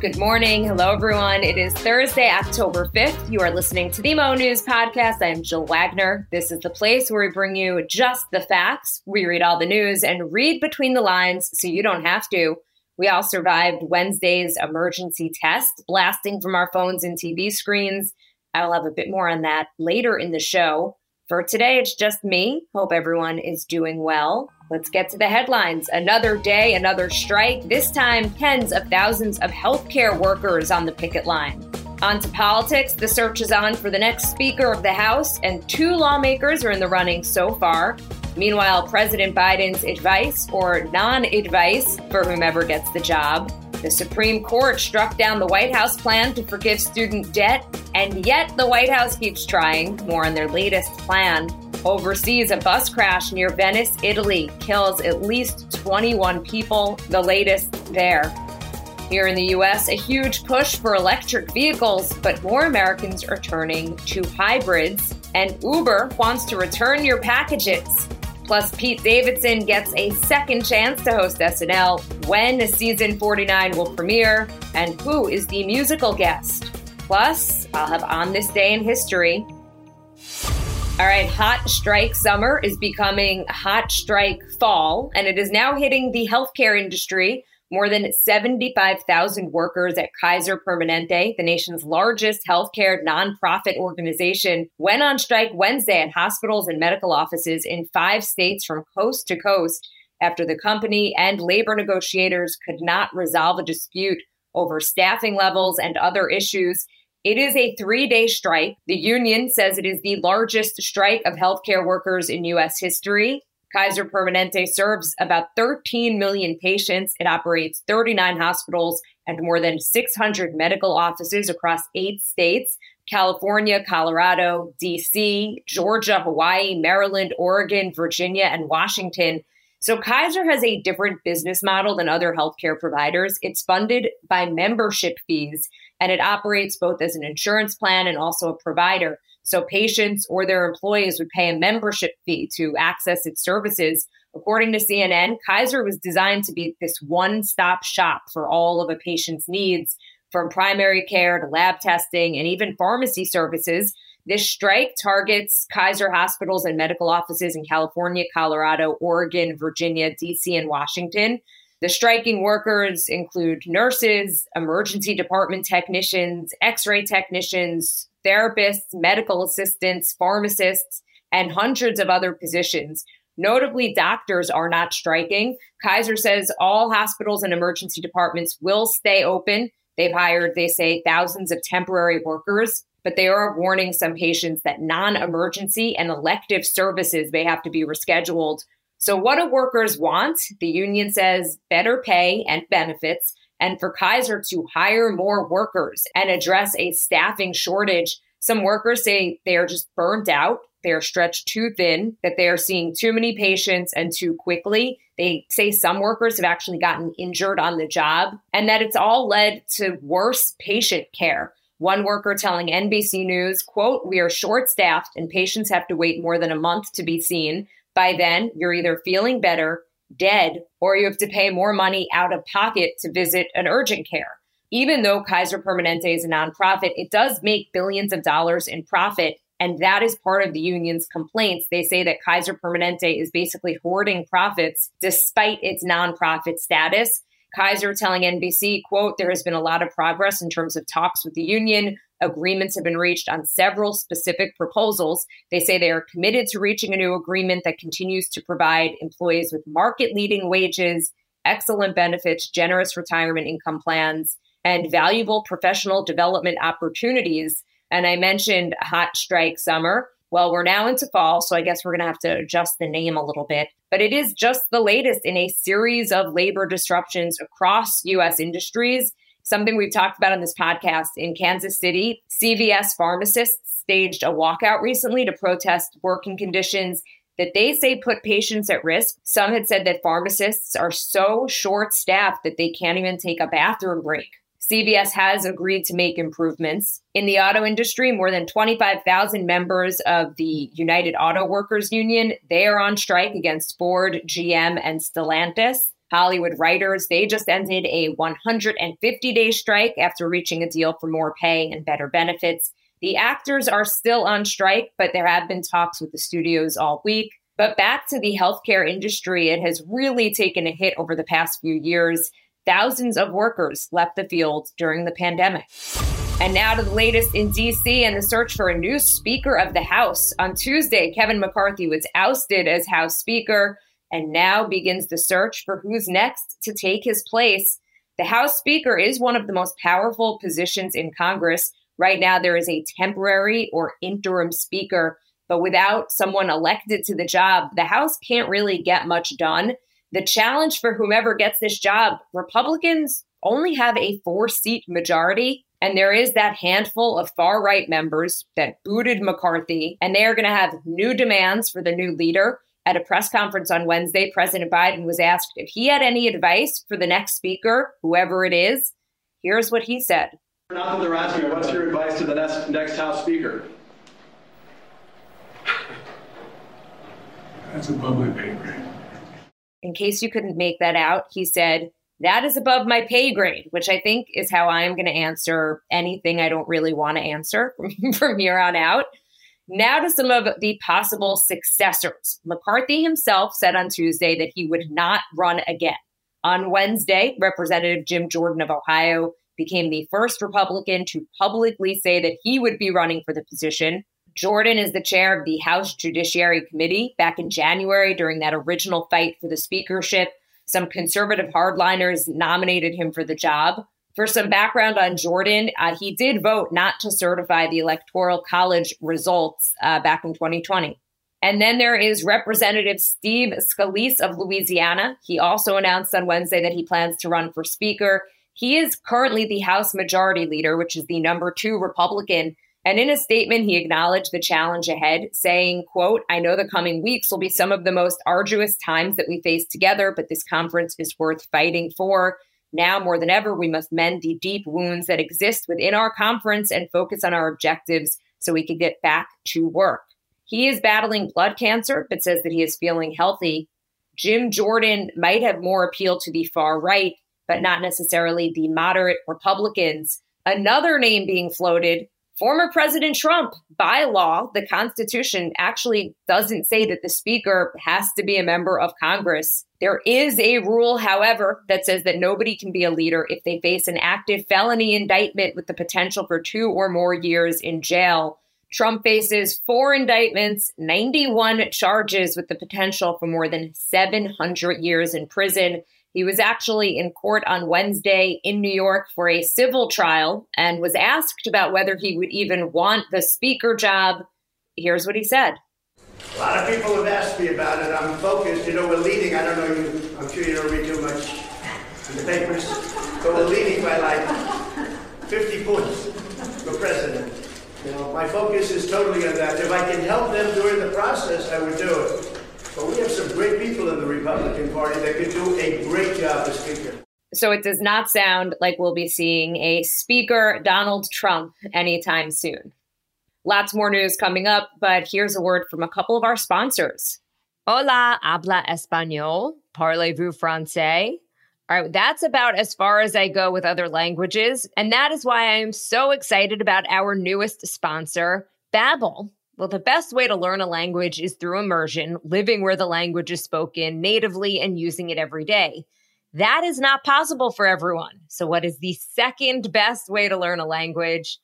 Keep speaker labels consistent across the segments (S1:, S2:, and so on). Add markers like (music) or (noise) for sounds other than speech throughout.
S1: Good morning. Hello, everyone. It is Thursday, October 5th. You are listening to the Mo News Podcast. I am Jill Wagner. This is the place where we bring you just the facts. We read all the news and read between the lines so you don't have to. We all survived Wednesday's emergency test, blasting from our phones and TV screens. I'll have a bit more on that later in the show. For today, it's just me. Hope everyone is doing well. Let's get to the headlines. Another day, another strike. This time, tens of thousands of healthcare workers on the picket line. On to politics. The search is on for the next Speaker of the House, and two lawmakers are in the running so far. Meanwhile, President Biden's advice or non advice for whomever gets the job. The Supreme Court struck down the White House plan to forgive student debt, and yet the White House keeps trying. More on their latest plan. Overseas, a bus crash near Venice, Italy, kills at least 21 people, the latest there. Here in the US, a huge push for electric vehicles, but more Americans are turning to hybrids. And Uber wants to return your packages. Plus, Pete Davidson gets a second chance to host SNL, when season 49 will premiere, and who is the musical guest. Plus, I'll have On This Day in History. All right, hot strike summer is becoming hot strike fall, and it is now hitting the healthcare industry more than 75,000 workers at Kaiser Permanente, the nation's largest healthcare nonprofit organization, went on strike Wednesday at hospitals and medical offices in five states from coast to coast after the company and labor negotiators could not resolve a dispute over staffing levels and other issues. It is a three day strike. The union says it is the largest strike of healthcare workers in U.S. history. Kaiser Permanente serves about 13 million patients. It operates 39 hospitals and more than 600 medical offices across eight states California, Colorado, DC, Georgia, Hawaii, Maryland, Oregon, Virginia, and Washington. So Kaiser has a different business model than other healthcare providers. It's funded by membership fees and it operates both as an insurance plan and also a provider. So patients or their employees would pay a membership fee to access its services. According to CNN, Kaiser was designed to be this one stop shop for all of a patient's needs, from primary care to lab testing and even pharmacy services. This strike targets Kaiser hospitals and medical offices in California, Colorado, Oregon, Virginia, DC, and Washington. The striking workers include nurses, emergency department technicians, x ray technicians, therapists, medical assistants, pharmacists, and hundreds of other positions. Notably, doctors are not striking. Kaiser says all hospitals and emergency departments will stay open. They've hired, they say, thousands of temporary workers, but they are warning some patients that non emergency and elective services may have to be rescheduled. So, what do workers want? The union says better pay and benefits, and for Kaiser to hire more workers and address a staffing shortage. Some workers say they are just burned out, they are stretched too thin, that they are seeing too many patients and too quickly. They say some workers have actually gotten injured on the job, and that it's all led to worse patient care. One worker telling NBC News, quote, "We are short-staffed and patients have to wait more than a month to be seen. By then, you're either feeling better dead, or you have to pay more money out of pocket to visit an urgent care. Even though Kaiser Permanente is a nonprofit, it does make billions of dollars in profit. And that is part of the union's complaints. They say that Kaiser Permanente is basically hoarding profits despite its nonprofit status. Kaiser telling NBC, quote, there has been a lot of progress in terms of talks with the union. Agreements have been reached on several specific proposals. They say they are committed to reaching a new agreement that continues to provide employees with market leading wages, excellent benefits, generous retirement income plans, and valuable professional development opportunities. And I mentioned hot strike summer. Well, we're now into fall, so I guess we're going to have to adjust the name a little bit. But it is just the latest in a series of labor disruptions across U.S. industries something we've talked about on this podcast in Kansas City. CVS pharmacists staged a walkout recently to protest working conditions that they say put patients at risk. Some had said that pharmacists are so short staffed that they can't even take a bathroom break. CVS has agreed to make improvements. In the auto industry, more than 25,000 members of the United Auto Workers Union, they are on strike against Ford, GM, and Stellantis. Hollywood writers, they just ended a 150 day strike after reaching a deal for more pay and better benefits. The actors are still on strike, but there have been talks with the studios all week. But back to the healthcare industry, it has really taken a hit over the past few years. Thousands of workers left the field during the pandemic. And now to the latest in DC and the search for a new Speaker of the House. On Tuesday, Kevin McCarthy was ousted as House Speaker, and now begins the search for who's next to take his place. The House Speaker is one of the most powerful positions in Congress. Right now, there is a temporary or interim Speaker, but without someone elected to the job, the House can't really get much done. The challenge for whomever gets this job, Republicans only have a four seat majority. And there is that handful of far right members that booted McCarthy, and they are going to have new demands for the new leader. At a press conference on Wednesday, President Biden was asked if he had any advice for the next speaker, whoever it is. Here's what he said.
S2: Not that they're asking, what's your advice to the next, next House Speaker?
S3: That's above my pay grade.
S1: In case you couldn't make that out, he said, that is above my pay grade, which I think is how I'm going to answer anything I don't really want to answer (laughs) from here on out. Now to some of the possible successors. McCarthy himself said on Tuesday that he would not run again. On Wednesday, Representative Jim Jordan of Ohio became the first Republican to publicly say that he would be running for the position. Jordan is the chair of the House Judiciary Committee. Back in January, during that original fight for the speakership, some conservative hardliners nominated him for the job. For some background on Jordan, uh, he did vote not to certify the Electoral College results uh, back in 2020. And then there is Representative Steve Scalise of Louisiana. He also announced on Wednesday that he plans to run for Speaker. He is currently the House Majority Leader, which is the number two Republican and in a statement, he acknowledged the challenge ahead, saying, quote, I know the coming weeks will be some of the most arduous times that we face together, but this conference is worth fighting for. Now more than ever, we must mend the deep wounds that exist within our conference and focus on our objectives so we can get back to work. He is battling blood cancer, but says that he is feeling healthy. Jim Jordan might have more appeal to the far right, but not necessarily the moderate Republicans. Another name being floated former President Trump, by law, the Constitution actually doesn't say that the Speaker has to be a member of Congress. There is a rule, however, that says that nobody can be a leader if they face an active felony indictment with the potential for two or more years in jail. Trump faces four indictments, 91 charges with the potential for more than 700 years in prison. He was actually in court on Wednesday in New York for a civil trial and was asked about whether he would even want the speaker job. Here's what he said.
S4: A lot of people have asked me about it. I'm focused. You know, we're leading. I don't know you. I'm sure you don't read too much in the papers, but we're leading by like 50 points for president. You know, my focus is totally on that. If I can help them during the process, I would do it. But we have some great people in the Republican Party that could do a great job as Speaker.
S1: So it does not sound like we'll be seeing a Speaker Donald Trump anytime soon. Lots more news coming up, but here's a word from a couple of our sponsors. Hola, habla español. Parlez-vous français? All right, that's about as far as I go with other languages. And that is why I am so excited about our newest sponsor, Babbel. Well, the best way to learn a language is through immersion, living where the language is spoken natively and using it every day. That is not possible for everyone. So what is the second best way to learn a language?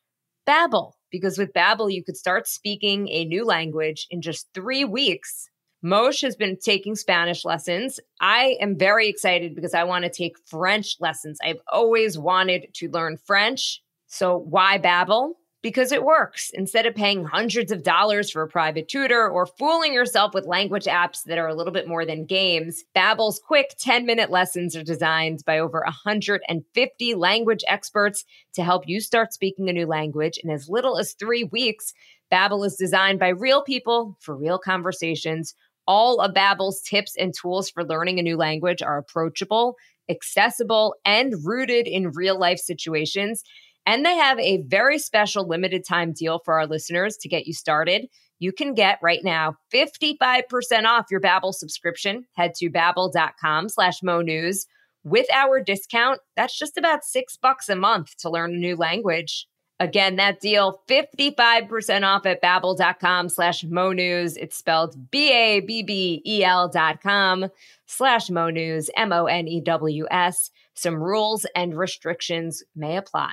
S1: Babbel, because with Babbel you could start speaking a new language in just 3 weeks. Mosheh has been taking Spanish lessons. I am very excited because I want to take French lessons. I've always wanted to learn French. So why Babbel? Because it works. Instead of paying hundreds of dollars for a private tutor or fooling yourself with language apps that are a little bit more than games, Babbel's quick 10-minute lessons are designed by over 150 language experts to help you start speaking a new language in as little as 3 weeks. Babbel is designed by real people for real conversations. All of Babbel's tips and tools for learning a new language are approachable, accessible, and rooted in real life situations. And they have a very special limited time deal for our listeners to get you started. you can get right now 55% off your Babbel subscription. Head to babbel.com slash mo news. With our discount, that's just about six bucks a month to learn a new language. Again, that deal 55% off at babbel.com slash mo news. It's spelled B-A-B-B-E-L dot com slash mo news, M-O-N-E-W-S. Some rules and restrictions may apply.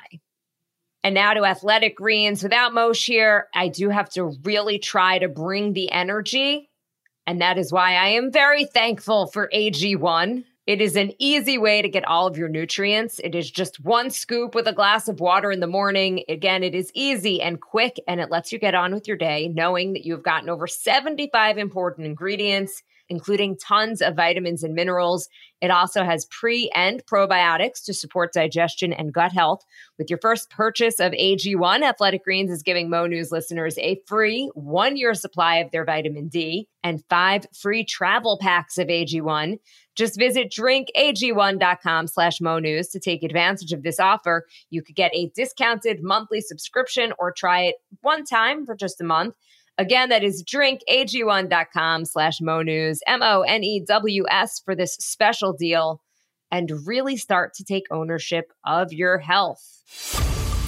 S1: And now to athletic greens. Without Mosheh here, I do have to really try to bring the energy. And that is why I am very thankful for AG1. It is an easy way to get all of your nutrients. It is just one scoop with a glass of water in the morning. Again, it is easy and quick, and it lets you get on with your day knowing that you've gotten over 75 important ingredients including tons of vitamins and minerals. It also has pre and probiotics to support digestion and gut health. With your first purchase of AG1, Athletic Greens is giving Mo News listeners a free one year supply of their vitamin D and five free travel packs of AG1. Just visit drinkag1.com slash Mo News to take advantage of this offer. You could get a discounted monthly subscription or try it one time for just a month. Again, that is drinkag1.com slash monews, M-O-N-E-W-S for this special deal and really start to take ownership of your health.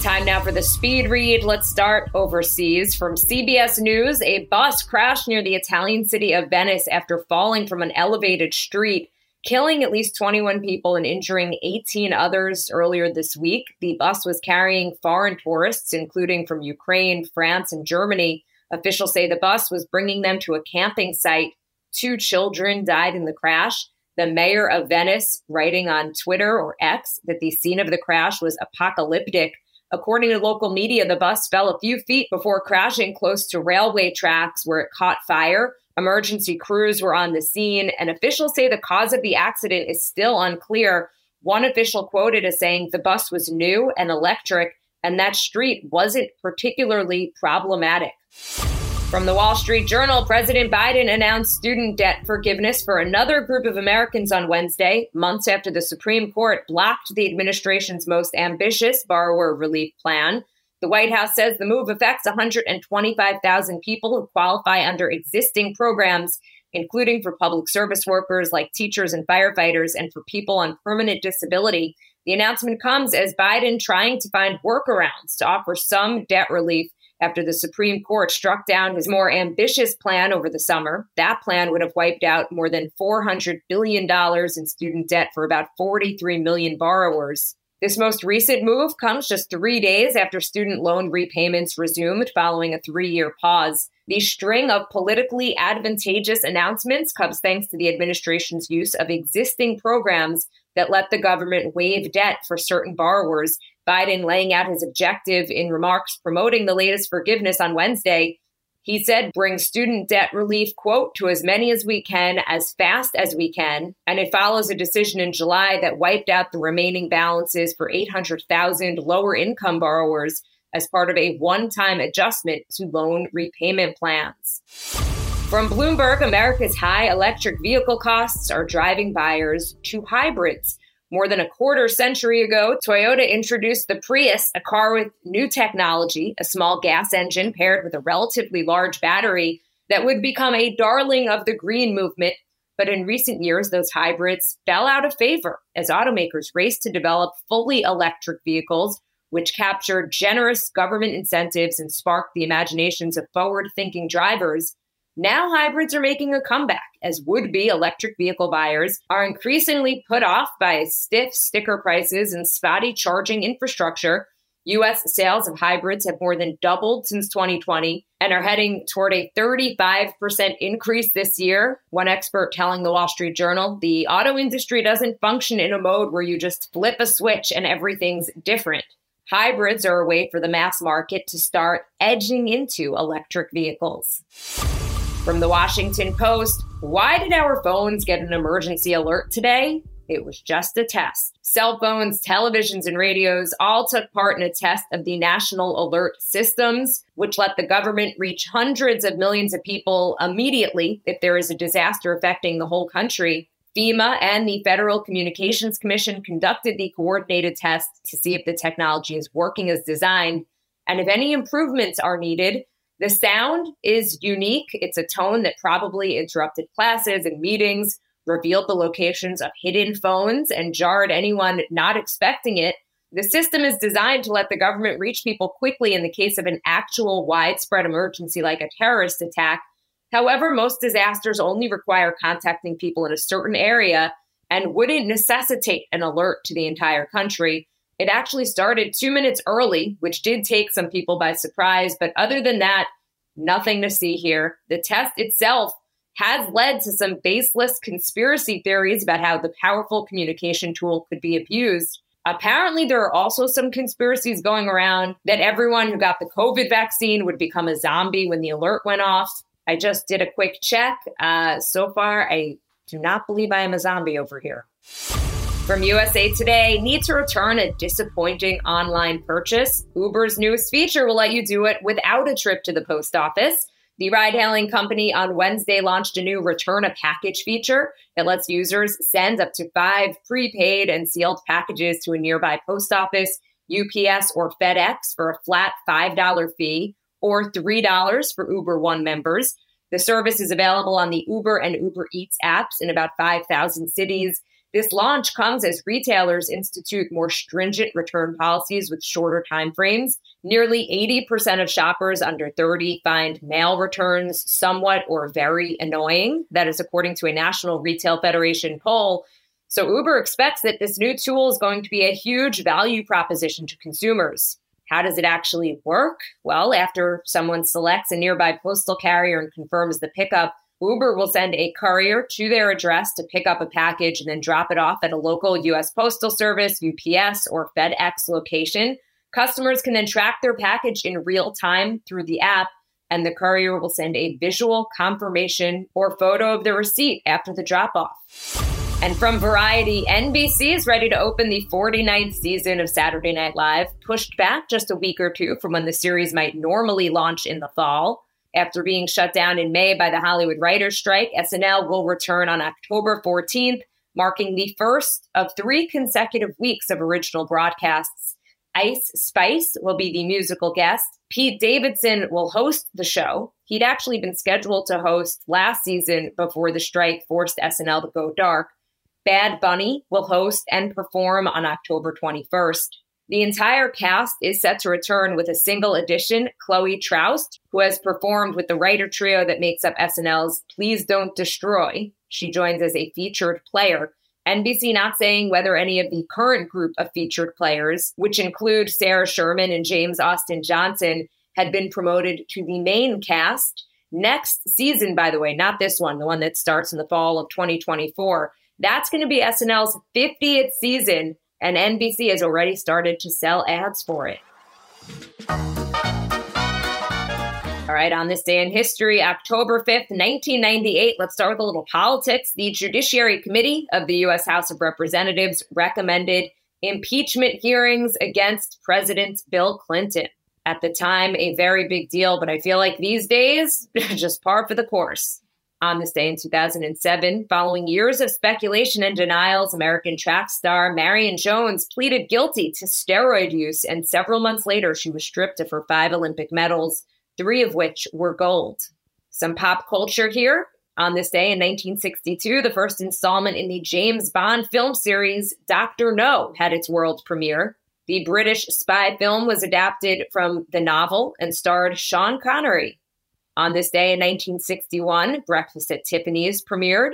S1: Time now for the speed read. Let's start overseas. From CBS News, a bus crashed near the Italian city of Venice after falling from an elevated street, killing at least 21 people and injuring 18 others earlier this week. The bus was carrying foreign tourists, including from Ukraine, France, and Germany. Officials say the bus was bringing them to a camping site. Two children died in the crash. The mayor of Venice writing on Twitter or X that the scene of the crash was apocalyptic. According to local media, the bus fell a few feet before crashing close to railway tracks where it caught fire. Emergency crews were on the scene, and officials say the cause of the accident is still unclear. One official quoted as saying the bus was new and electric, and that street wasn't particularly problematic. From the Wall Street Journal, President Biden announced student debt forgiveness for another group of Americans on Wednesday, months after the Supreme Court blocked the administration's most ambitious borrower relief plan. The White House says the move affects 125,000 people who qualify under existing programs, including for public service workers like teachers and firefighters and for people on permanent disability. The announcement comes as Biden trying to find workarounds to offer some debt relief after the Supreme Court struck down his more ambitious plan over the summer. That plan would have wiped out more than $400 billion in student debt for about 43 million borrowers. This most recent move comes just three days after student loan repayments resumed following a three year pause. The string of politically advantageous announcements comes thanks to the administration's use of existing programs that let the government waive debt for certain borrowers Biden laying out his objective in remarks promoting the latest forgiveness on Wednesday. He said, bring student debt relief, quote, to as many as we can, as fast as we can. And it follows a decision in July that wiped out the remaining balances for 800,000 lower income borrowers as part of a one time adjustment to loan repayment plans. From Bloomberg, America's high electric vehicle costs are driving buyers to hybrids. More than a quarter century ago, Toyota introduced the Prius, a car with new technology, a small gas engine paired with a relatively large battery that would become a darling of the green movement. But in recent years, those hybrids fell out of favor as automakers raced to develop fully electric vehicles, which captured generous government incentives and sparked the imaginations of forward thinking drivers. Now hybrids are making a comeback as would be electric vehicle buyers are increasingly put off by stiff sticker prices and spotty charging infrastructure. US sales of hybrids have more than doubled since 2020 and are heading toward a 35% increase this year. One expert telling the Wall Street Journal the auto industry doesn't function in a mode where you just flip a switch and everything's different. Hybrids are a way for the mass market to start edging into electric vehicles. From the Washington Post, why did our phones get an emergency alert today? It was just a test. Cell phones, televisions, and radios all took part in a test of the National Alert Systems, which let the government reach hundreds of millions of people immediately if there is a disaster affecting the whole country. FEMA and the Federal Communications Commission conducted the coordinated test to see if the technology is working as designed and if any improvements are needed The sound is unique. It's a tone that probably interrupted classes and meetings, revealed the locations of hidden phones, and jarred anyone not expecting it. The system is designed to let the government reach people quickly in the case of an actual widespread emergency like a terrorist attack. However, most disasters only require contacting people in a certain area and wouldn't necessitate an alert to the entire country. It actually started two minutes early, which did take some people by surprise. But other than that, nothing to see here. The test itself has led to some baseless conspiracy theories about how the powerful communication tool could be abused. Apparently, there are also some conspiracies going around that everyone who got the COVID vaccine would become a zombie when the alert went off. I just did a quick check. Uh, so far, I do not believe I am a zombie over here. From USA Today, need to return a disappointing online purchase? Uber's newest feature will let you do it without a trip to the post office. The ride hailing company on Wednesday launched a new return a package feature that lets users send up to five prepaid and sealed packages to a nearby post office, UPS, or FedEx for a flat $5 fee or $3 for Uber One members. The service is available on the Uber and Uber Eats apps in about 5,000 cities. This launch comes as retailers institute more stringent return policies with shorter timeframes. Nearly 80% of shoppers under 30 find mail returns somewhat or very annoying. That is according to a National Retail Federation poll. So Uber expects that this new tool is going to be a huge value proposition to consumers. How does it actually work? Well, after someone selects a nearby postal carrier and confirms the pickup, Uber will send a courier to their address to pick up a package and then drop it off at a local U.S. Postal Service, UPS, or FedEx location. Customers can then track their package in real time through the app, and the courier will send a visual confirmation or photo of the receipt after the drop off. And from Variety, NBC is ready to open the 49th season of Saturday Night Live, pushed back just a week or two from when the series might normally launch in the fall. After being shut down in May by the Hollywood writers' strike, SNL will return on October 14th, marking the first of three consecutive weeks of original broadcasts. Ice Spice will be the musical guest. Pete Davidson will host the show. He'd actually been scheduled to host last season before the strike forced SNL to go dark. Bad Bunny will host and perform on October 21st. The entire cast is set to return with a single addition, Chloe Troast, who has performed with the writer trio that makes up SNL's Please Don't Destroy. She joins as a featured player. NBC not saying whether any of the current group of featured players, which include Sarah Sherman and James Austin Johnson, had been promoted to the main cast. Next season, by the way, not this one, the one that starts in the fall of 2024, that's going to be SNL's 50th season and NBC has already started to sell ads for it. All right, on this day in history, October 5th, 1998, let's start with a little politics. The Judiciary Committee of the U.S. House of Representatives recommended impeachment hearings against President Bill Clinton. At the time, a very big deal, but I feel like these days, (laughs) just par for the course on this day in 2007. Following years of speculation and denials, American track star Marion Jones pleaded guilty to steroid use, and several months later, she was stripped of her five Olympic medals, three of which were gold. Some pop culture here. On this day in 1962, the first installment in the James Bond film series, Dr. No, had its world premiere. The British spy film was adapted from the novel and starred Sean Connery. On this day in 1961, Breakfast at Tiffany's premiered.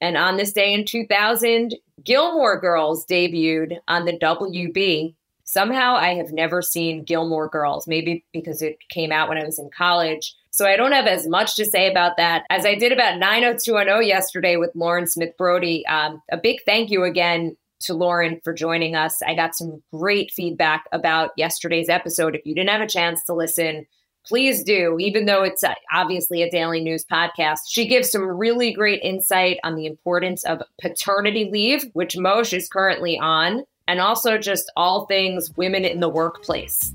S1: And on this day in 2000, Gilmore Girls debuted on the WB. Somehow I have never seen Gilmore Girls, maybe because it came out when I was in college. So I don't have as much to say about that as I did about 90210 yesterday with Lauren Smith Brody. Um, a big thank you again to Lauren for joining us. I got some great feedback about yesterday's episode. If you didn't have a chance to listen, please do, even though it's uh, obviously a daily news podcast. She gives some really great insight on the importance of paternity leave, which Mosheh is currently on, and also just all things women in the workplace.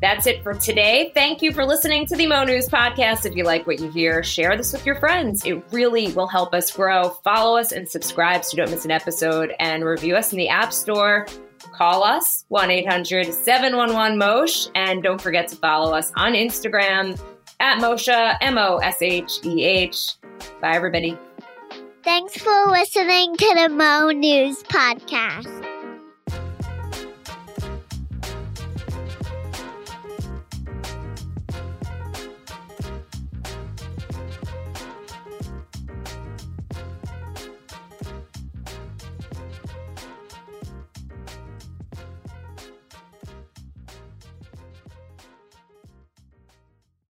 S1: That's it for today. Thank you for listening to the Mo News Podcast. If you like what you hear, share this with your friends. It really will help us grow. Follow us and subscribe so you don't miss an episode, and review us in the App Store call us 1 800 711 Mosh. And don't forget to follow us on Instagram at Mosheh, M O S H E H. Bye, everybody.
S3: Thanks for listening to the Mo News Podcast.